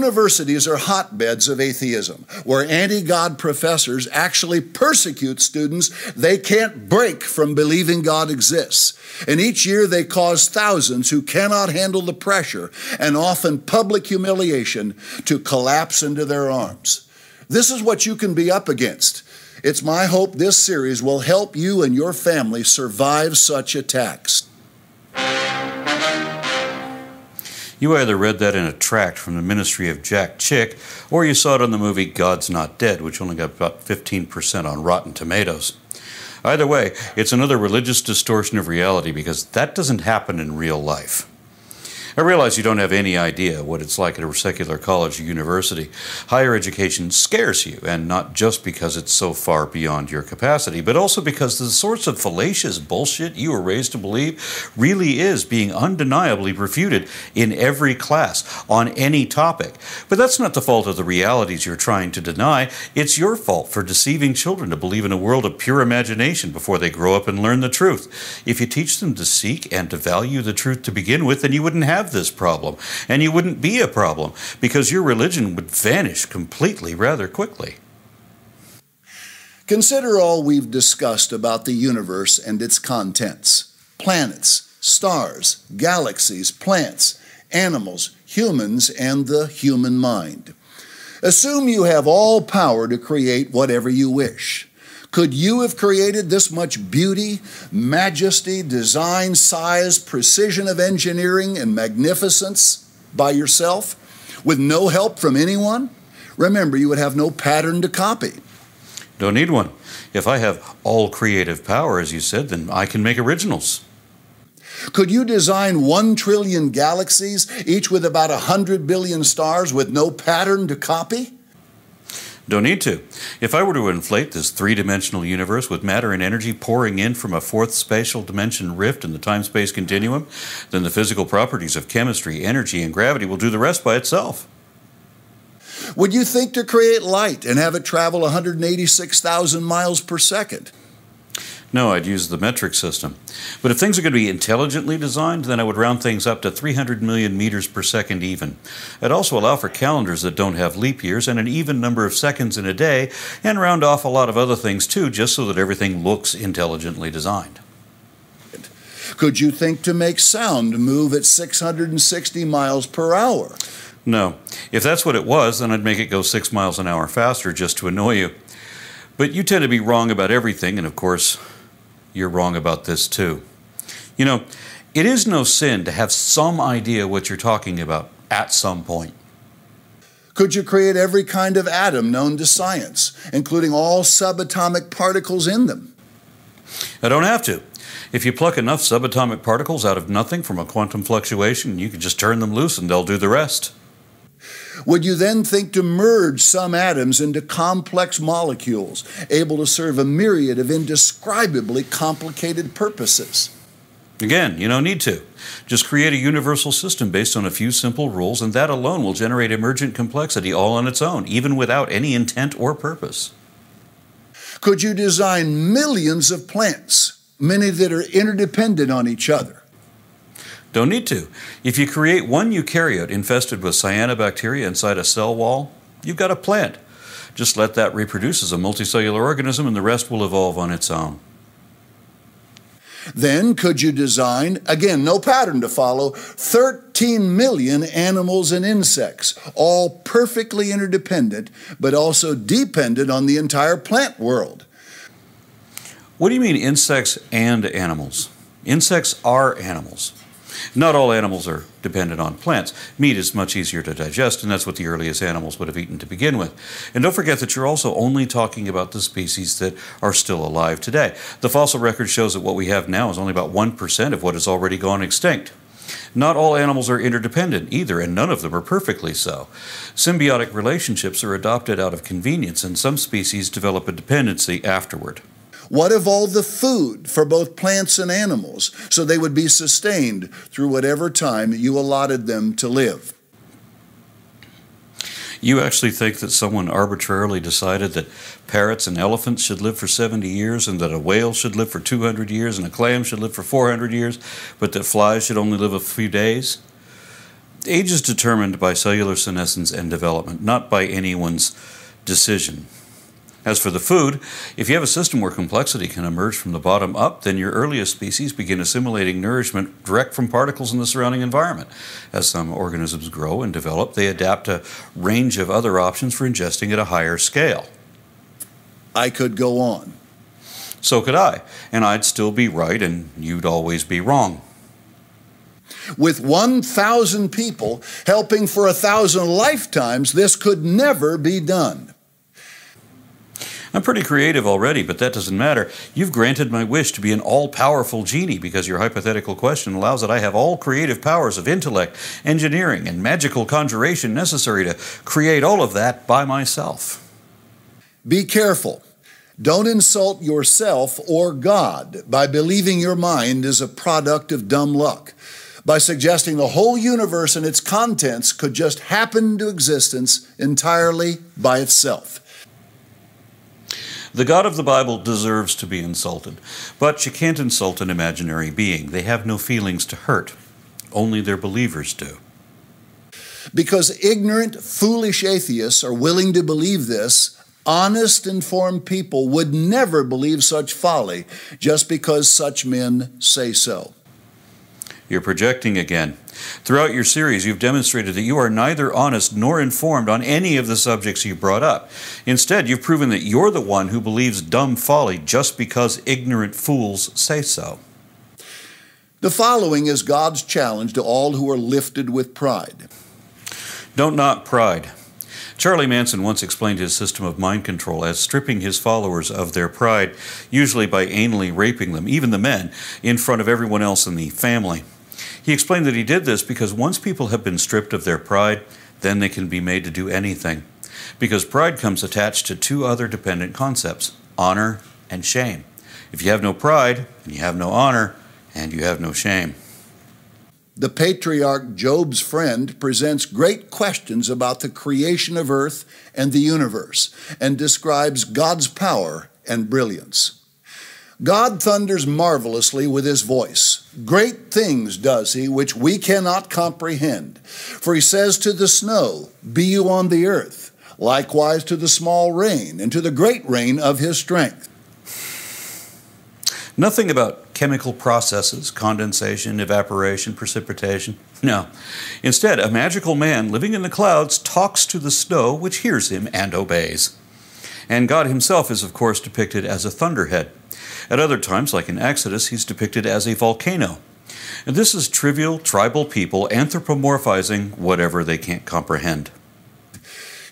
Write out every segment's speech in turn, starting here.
Universities are hotbeds of atheism, where anti God professors actually persecute students they can't break from believing God exists. And each year they cause thousands who cannot handle the pressure and often public humiliation to collapse into their arms. This is what you can be up against. It's my hope this series will help you and your family survive such attacks. You either read that in a tract from the ministry of Jack Chick, or you saw it on the movie God's Not Dead, which only got about 15% on Rotten Tomatoes. Either way, it's another religious distortion of reality because that doesn't happen in real life. I realize you don't have any idea what it's like at a secular college or university. Higher education scares you, and not just because it's so far beyond your capacity, but also because the sorts of fallacious bullshit you were raised to believe really is being undeniably refuted in every class on any topic. But that's not the fault of the realities you're trying to deny. It's your fault for deceiving children to believe in a world of pure imagination before they grow up and learn the truth. If you teach them to seek and to value the truth to begin with, then you wouldn't have have this problem, and you wouldn't be a problem because your religion would vanish completely rather quickly. Consider all we've discussed about the universe and its contents planets, stars, galaxies, plants, animals, humans, and the human mind. Assume you have all power to create whatever you wish. Could you have created this much beauty, majesty, design, size, precision of engineering, and magnificence by yourself with no help from anyone? Remember, you would have no pattern to copy. Don't need one. If I have all creative power, as you said, then I can make originals. Could you design one trillion galaxies, each with about a hundred billion stars, with no pattern to copy? Don't need to. If I were to inflate this three dimensional universe with matter and energy pouring in from a fourth spatial dimension rift in the time space continuum, then the physical properties of chemistry, energy, and gravity will do the rest by itself. Would you think to create light and have it travel 186,000 miles per second? No, I'd use the metric system. But if things are going to be intelligently designed, then I would round things up to 300 million meters per second even. I'd also allow for calendars that don't have leap years and an even number of seconds in a day, and round off a lot of other things too, just so that everything looks intelligently designed. Could you think to make sound move at 660 miles per hour? No. If that's what it was, then I'd make it go six miles an hour faster just to annoy you. But you tend to be wrong about everything, and of course, you're wrong about this too. You know, it is no sin to have some idea what you're talking about at some point. Could you create every kind of atom known to science, including all subatomic particles in them? I don't have to. If you pluck enough subatomic particles out of nothing from a quantum fluctuation, you can just turn them loose and they'll do the rest. Would you then think to merge some atoms into complex molecules, able to serve a myriad of indescribably complicated purposes? Again, you don't need to. Just create a universal system based on a few simple rules, and that alone will generate emergent complexity all on its own, even without any intent or purpose. Could you design millions of plants, many that are interdependent on each other? Don't need to. If you create one eukaryote infested with cyanobacteria inside a cell wall, you've got a plant. Just let that reproduce as a multicellular organism and the rest will evolve on its own. Then could you design, again, no pattern to follow, 13 million animals and insects, all perfectly interdependent, but also dependent on the entire plant world? What do you mean, insects and animals? Insects are animals. Not all animals are dependent on plants. Meat is much easier to digest, and that's what the earliest animals would have eaten to begin with. And don't forget that you're also only talking about the species that are still alive today. The fossil record shows that what we have now is only about 1% of what has already gone extinct. Not all animals are interdependent either, and none of them are perfectly so. Symbiotic relationships are adopted out of convenience, and some species develop a dependency afterward. What of all the food for both plants and animals so they would be sustained through whatever time you allotted them to live? You actually think that someone arbitrarily decided that parrots and elephants should live for 70 years and that a whale should live for 200 years and a clam should live for 400 years, but that flies should only live a few days? Age is determined by cellular senescence and development, not by anyone's decision. As for the food, if you have a system where complexity can emerge from the bottom up, then your earliest species begin assimilating nourishment direct from particles in the surrounding environment. As some organisms grow and develop, they adapt a range of other options for ingesting at a higher scale. I could go on. So could I, and I'd still be right, and you'd always be wrong. With 1,000 people helping for a thousand lifetimes, this could never be done. I'm pretty creative already, but that doesn't matter. You've granted my wish to be an all powerful genie because your hypothetical question allows that I have all creative powers of intellect, engineering, and magical conjuration necessary to create all of that by myself. Be careful. Don't insult yourself or God by believing your mind is a product of dumb luck, by suggesting the whole universe and its contents could just happen into existence entirely by itself. The God of the Bible deserves to be insulted, but you can't insult an imaginary being. They have no feelings to hurt, only their believers do. Because ignorant, foolish atheists are willing to believe this, honest, informed people would never believe such folly just because such men say so. You're projecting again. Throughout your series, you've demonstrated that you are neither honest nor informed on any of the subjects you brought up. Instead, you've proven that you're the one who believes dumb folly just because ignorant fools say so. The following is God's challenge to all who are lifted with pride. Don't knock pride. Charlie Manson once explained his system of mind control as stripping his followers of their pride, usually by anally raping them, even the men, in front of everyone else in the family. He explained that he did this because once people have been stripped of their pride, then they can be made to do anything. Because pride comes attached to two other dependent concepts honor and shame. If you have no pride, and you have no honor, and you have no shame. The patriarch Job's friend presents great questions about the creation of earth and the universe and describes God's power and brilliance. God thunders marvelously with his voice. Great things does he, which we cannot comprehend. For he says to the snow, Be you on the earth, likewise to the small rain, and to the great rain of his strength. Nothing about chemical processes, condensation, evaporation, precipitation. No. Instead, a magical man living in the clouds talks to the snow, which hears him and obeys. And God himself is, of course, depicted as a thunderhead. At other times, like in Exodus, he's depicted as a volcano. And this is trivial tribal people anthropomorphizing whatever they can't comprehend.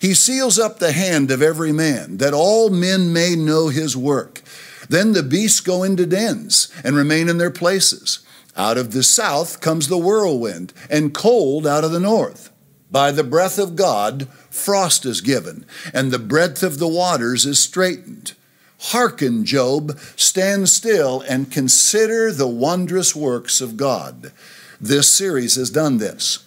He seals up the hand of every man, that all men may know his work. Then the beasts go into dens and remain in their places. Out of the south comes the whirlwind, and cold out of the north. By the breath of God, frost is given, and the breadth of the waters is straitened. Hearken, Job, stand still and consider the wondrous works of God. This series has done this.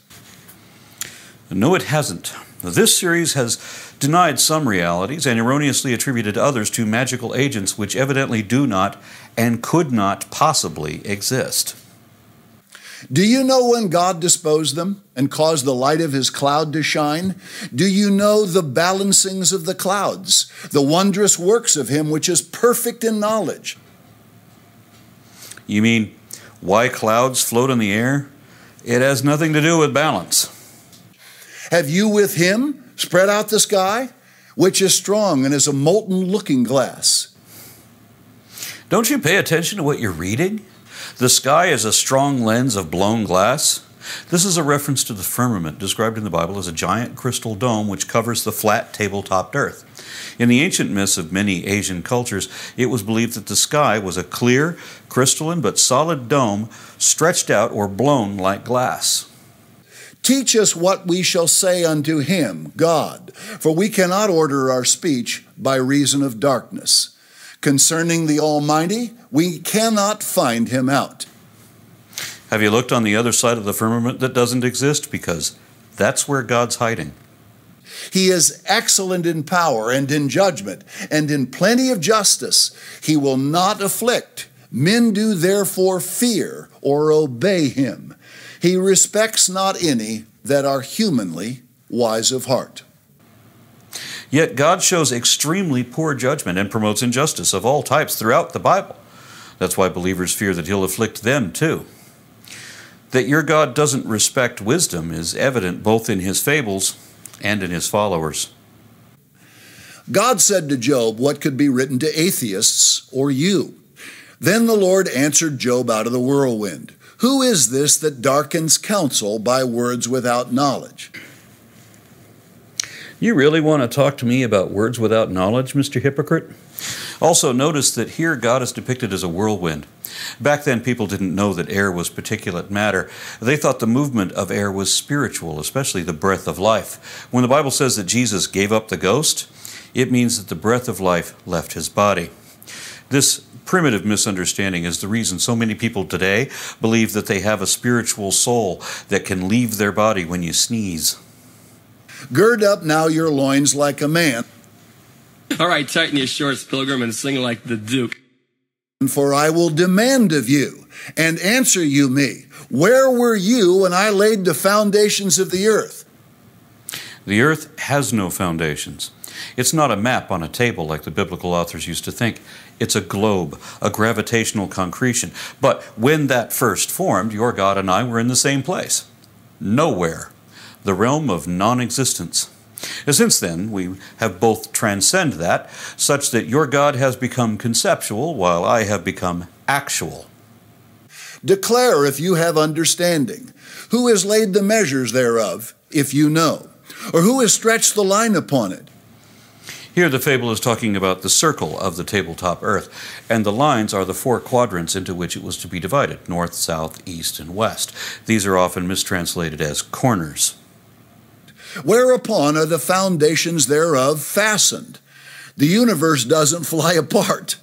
No, it hasn't. This series has denied some realities and erroneously attributed others to magical agents which evidently do not and could not possibly exist. Do you know when God disposed them and caused the light of his cloud to shine? Do you know the balancings of the clouds, the wondrous works of him which is perfect in knowledge? You mean why clouds float in the air? It has nothing to do with balance. Have you with him spread out the sky, which is strong and is a molten looking glass? Don't you pay attention to what you're reading? The sky is a strong lens of blown glass. This is a reference to the firmament, described in the Bible as a giant crystal dome which covers the flat tabletop earth. In the ancient myths of many Asian cultures, it was believed that the sky was a clear, crystalline, but solid dome stretched out or blown like glass. Teach us what we shall say unto him, God, for we cannot order our speech by reason of darkness. Concerning the Almighty, we cannot find him out. Have you looked on the other side of the firmament that doesn't exist? Because that's where God's hiding. He is excellent in power and in judgment, and in plenty of justice. He will not afflict. Men do therefore fear or obey him. He respects not any, that are humanly wise of heart. Yet God shows extremely poor judgment and promotes injustice of all types throughout the Bible. That's why believers fear that He'll afflict them too. That your God doesn't respect wisdom is evident both in His fables and in His followers. God said to Job what could be written to atheists or you. Then the Lord answered Job out of the whirlwind Who is this that darkens counsel by words without knowledge? You really want to talk to me about words without knowledge, Mr. Hypocrite? Also, notice that here God is depicted as a whirlwind. Back then, people didn't know that air was particulate matter. They thought the movement of air was spiritual, especially the breath of life. When the Bible says that Jesus gave up the ghost, it means that the breath of life left his body. This primitive misunderstanding is the reason so many people today believe that they have a spiritual soul that can leave their body when you sneeze. Gird up now your loins like a man. All right, tighten your shorts, pilgrim, and sing like the Duke. For I will demand of you, and answer you me, where were you when I laid the foundations of the earth? The earth has no foundations. It's not a map on a table like the biblical authors used to think. It's a globe, a gravitational concretion. But when that first formed, your God and I were in the same place. Nowhere the realm of non existence. Since then, we have both transcend that, such that your God has become conceptual while I have become actual. Declare if you have understanding. Who has laid the measures thereof, if you know? Or who has stretched the line upon it? Here, the fable is talking about the circle of the tabletop earth, and the lines are the four quadrants into which it was to be divided north, south, east, and west. These are often mistranslated as corners whereupon are the foundations thereof fastened. The universe doesn't fly apart.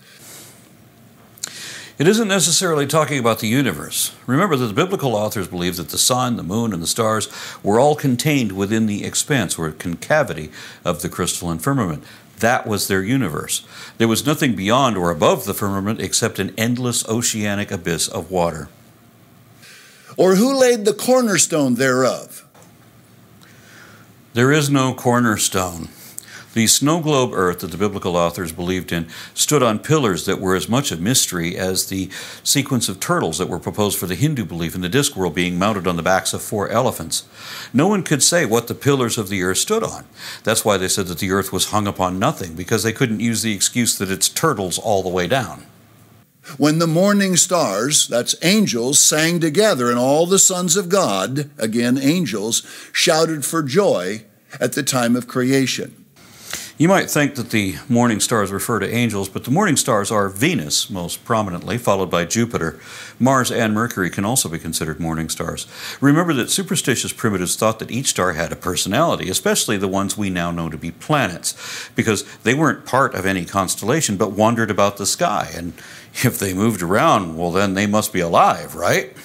It isn't necessarily talking about the universe. Remember that the biblical authors believe that the sun, the moon, and the stars were all contained within the expanse or concavity of the crystalline firmament. That was their universe. There was nothing beyond or above the firmament except an endless oceanic abyss of water. Or who laid the cornerstone thereof? There is no cornerstone. The snow globe earth that the biblical authors believed in stood on pillars that were as much a mystery as the sequence of turtles that were proposed for the Hindu belief in the disk world being mounted on the backs of four elephants. No one could say what the pillars of the earth stood on. That's why they said that the earth was hung upon nothing, because they couldn't use the excuse that it's turtles all the way down. When the morning stars, that's angels, sang together, and all the sons of God, again angels, shouted for joy, at the time of creation. You might think that the morning stars refer to angels, but the morning stars are Venus, most prominently, followed by Jupiter. Mars and Mercury can also be considered morning stars. Remember that superstitious primitives thought that each star had a personality, especially the ones we now know to be planets, because they weren't part of any constellation but wandered about the sky. And if they moved around, well, then they must be alive, right?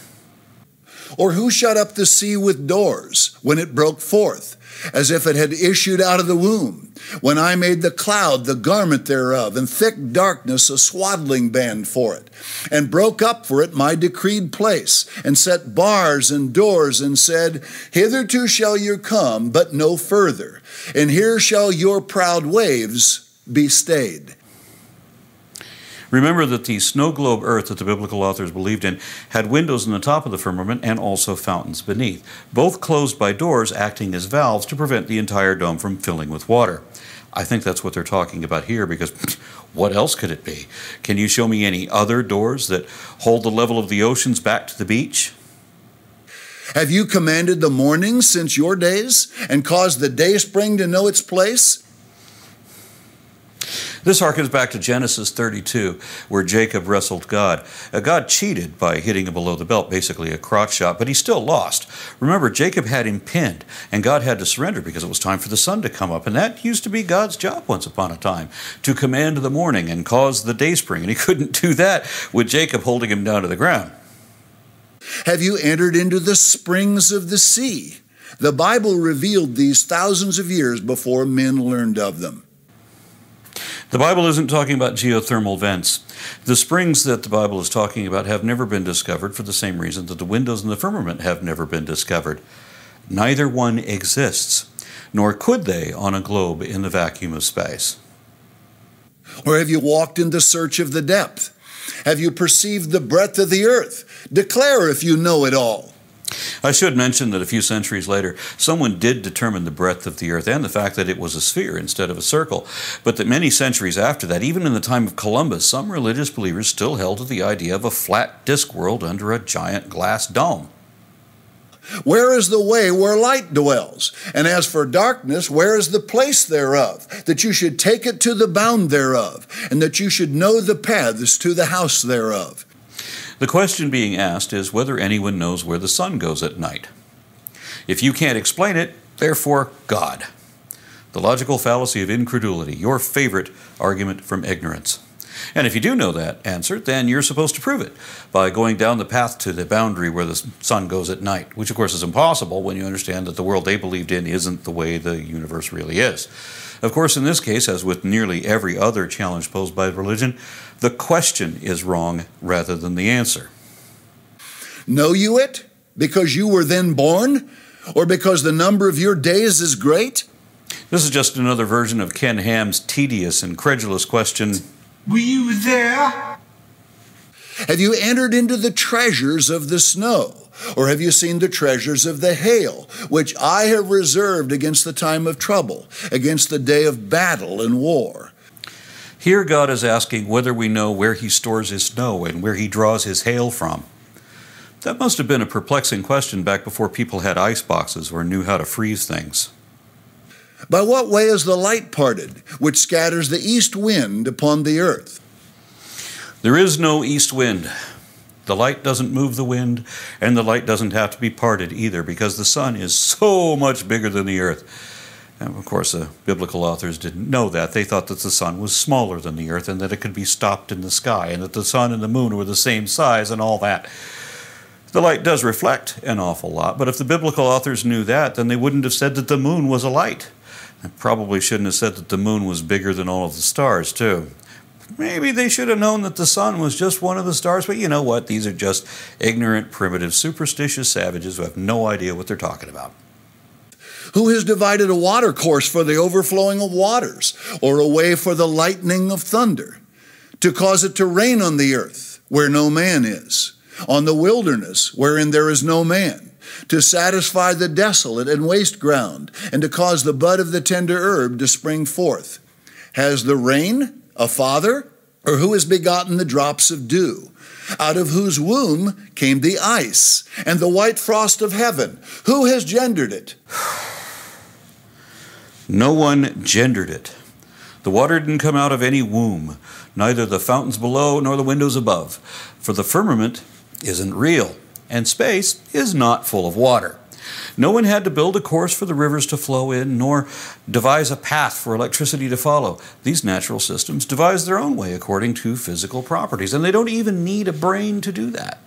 Or who shut up the sea with doors when it broke forth? As if it had issued out of the womb. When I made the cloud the garment thereof, and thick darkness a swaddling band for it, and broke up for it my decreed place, and set bars and doors, and said, Hitherto shall you come, but no further, and here shall your proud waves be stayed. Remember that the snow globe earth that the biblical authors believed in had windows in the top of the firmament and also fountains beneath, both closed by doors acting as valves to prevent the entire dome from filling with water. I think that's what they're talking about here because what else could it be? Can you show me any other doors that hold the level of the oceans back to the beach? Have you commanded the morning since your days and caused the day spring to know its place? This harkens back to Genesis 32, where Jacob wrestled God. Uh, God cheated by hitting him below the belt, basically a crotch shot, but he still lost. Remember, Jacob had him pinned, and God had to surrender because it was time for the sun to come up. And that used to be God's job once upon a time to command the morning and cause the day spring. And he couldn't do that with Jacob holding him down to the ground. Have you entered into the springs of the sea? The Bible revealed these thousands of years before men learned of them. The Bible isn't talking about geothermal vents. The springs that the Bible is talking about have never been discovered for the same reason that the windows in the firmament have never been discovered. Neither one exists, nor could they on a globe in the vacuum of space. Or have you walked in the search of the depth? Have you perceived the breadth of the earth? Declare if you know it all. I should mention that a few centuries later, someone did determine the breadth of the earth and the fact that it was a sphere instead of a circle. But that many centuries after that, even in the time of Columbus, some religious believers still held to the idea of a flat disk world under a giant glass dome. Where is the way where light dwells? And as for darkness, where is the place thereof? That you should take it to the bound thereof, and that you should know the paths to the house thereof. The question being asked is whether anyone knows where the sun goes at night. If you can't explain it, therefore, God. The logical fallacy of incredulity, your favorite argument from ignorance. And if you do know that answer, then you're supposed to prove it by going down the path to the boundary where the sun goes at night, which of course is impossible when you understand that the world they believed in isn't the way the universe really is. Of course, in this case, as with nearly every other challenge posed by religion, the question is wrong rather than the answer. Know you it because you were then born, or because the number of your days is great? This is just another version of Ken Ham's tedious and credulous question Were you there? Have you entered into the treasures of the snow? Or have you seen the treasures of the hail, which I have reserved against the time of trouble, against the day of battle and war? Here, God is asking whether we know where He stores His snow and where He draws His hail from. That must have been a perplexing question back before people had ice boxes or knew how to freeze things. By what way is the light parted, which scatters the east wind upon the earth? There is no east wind. The light doesn't move the wind, and the light doesn't have to be parted either because the sun is so much bigger than the earth. And of course, the biblical authors didn't know that. They thought that the sun was smaller than the earth and that it could be stopped in the sky and that the sun and the moon were the same size and all that. The light does reflect an awful lot, but if the biblical authors knew that, then they wouldn't have said that the moon was a light. They probably shouldn't have said that the moon was bigger than all of the stars, too. Maybe they should have known that the sun was just one of the stars, but you know what? These are just ignorant, primitive, superstitious savages who have no idea what they're talking about. Who has divided a water course for the overflowing of waters, or a way for the lightning of thunder, to cause it to rain on the earth where no man is, on the wilderness wherein there is no man? to satisfy the desolate and waste ground, and to cause the bud of the tender herb to spring forth. Has the rain a father? Or who has begotten the drops of dew? Out of whose womb came the ice and the white frost of heaven? Who has gendered it? No one gendered it. The water didn't come out of any womb, neither the fountains below nor the windows above, for the firmament isn't real, and space is not full of water. No one had to build a course for the rivers to flow in, nor devise a path for electricity to follow. These natural systems devise their own way according to physical properties, and they don't even need a brain to do that.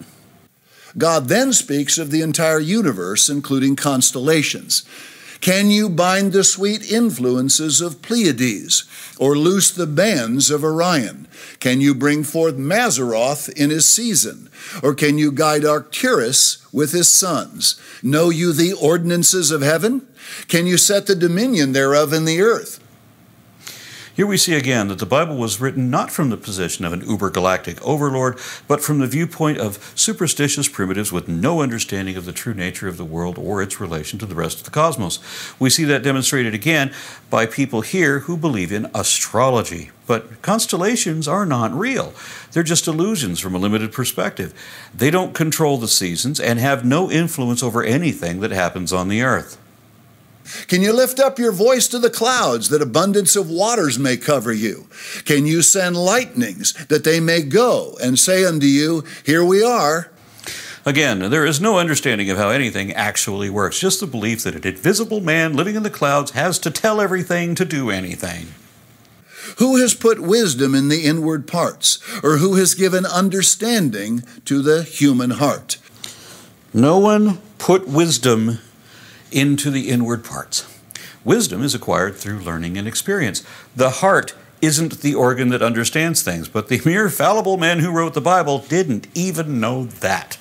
God then speaks of the entire universe, including constellations. Can you bind the sweet influences of Pleiades, or loose the bands of Orion? Can you bring forth Mazzaroth in his season, or can you guide Arcturus with his sons? Know you the ordinances of heaven? Can you set the dominion thereof in the earth? Here we see again that the Bible was written not from the position of an uber galactic overlord, but from the viewpoint of superstitious primitives with no understanding of the true nature of the world or its relation to the rest of the cosmos. We see that demonstrated again by people here who believe in astrology. But constellations are not real. They're just illusions from a limited perspective. They don't control the seasons and have no influence over anything that happens on the earth. Can you lift up your voice to the clouds that abundance of waters may cover you? Can you send lightnings that they may go and say unto you, Here we are? Again, there is no understanding of how anything actually works, just the belief that an invisible man living in the clouds has to tell everything to do anything. Who has put wisdom in the inward parts, or who has given understanding to the human heart? No one put wisdom into the inward parts. Wisdom is acquired through learning and experience. The heart isn't the organ that understands things, but the mere fallible man who wrote the Bible didn't even know that.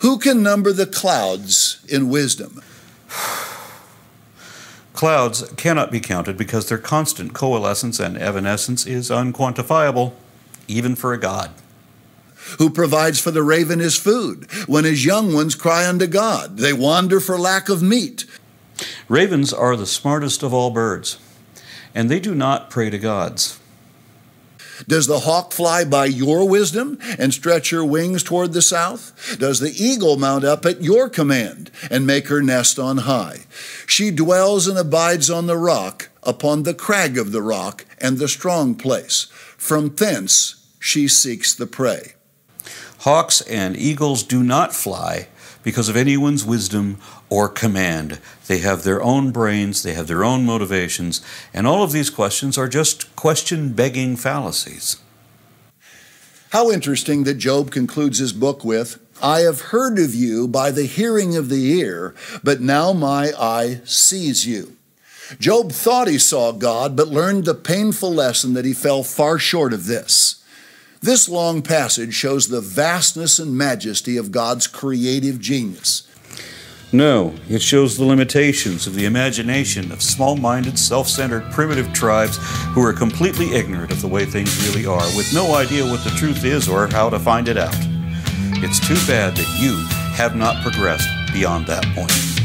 Who can number the clouds in wisdom? Clouds cannot be counted because their constant coalescence and evanescence is unquantifiable, even for a god. Who provides for the raven his food when his young ones cry unto God? They wander for lack of meat. Ravens are the smartest of all birds, and they do not pray to gods. Does the hawk fly by your wisdom and stretch her wings toward the south? Does the eagle mount up at your command and make her nest on high? She dwells and abides on the rock, upon the crag of the rock and the strong place. From thence she seeks the prey. Hawks and eagles do not fly because of anyone's wisdom or command. They have their own brains, they have their own motivations, and all of these questions are just question begging fallacies. How interesting that Job concludes his book with I have heard of you by the hearing of the ear, but now my eye sees you. Job thought he saw God, but learned the painful lesson that he fell far short of this. This long passage shows the vastness and majesty of God's creative genius. No, it shows the limitations of the imagination of small minded, self centered, primitive tribes who are completely ignorant of the way things really are, with no idea what the truth is or how to find it out. It's too bad that you have not progressed beyond that point.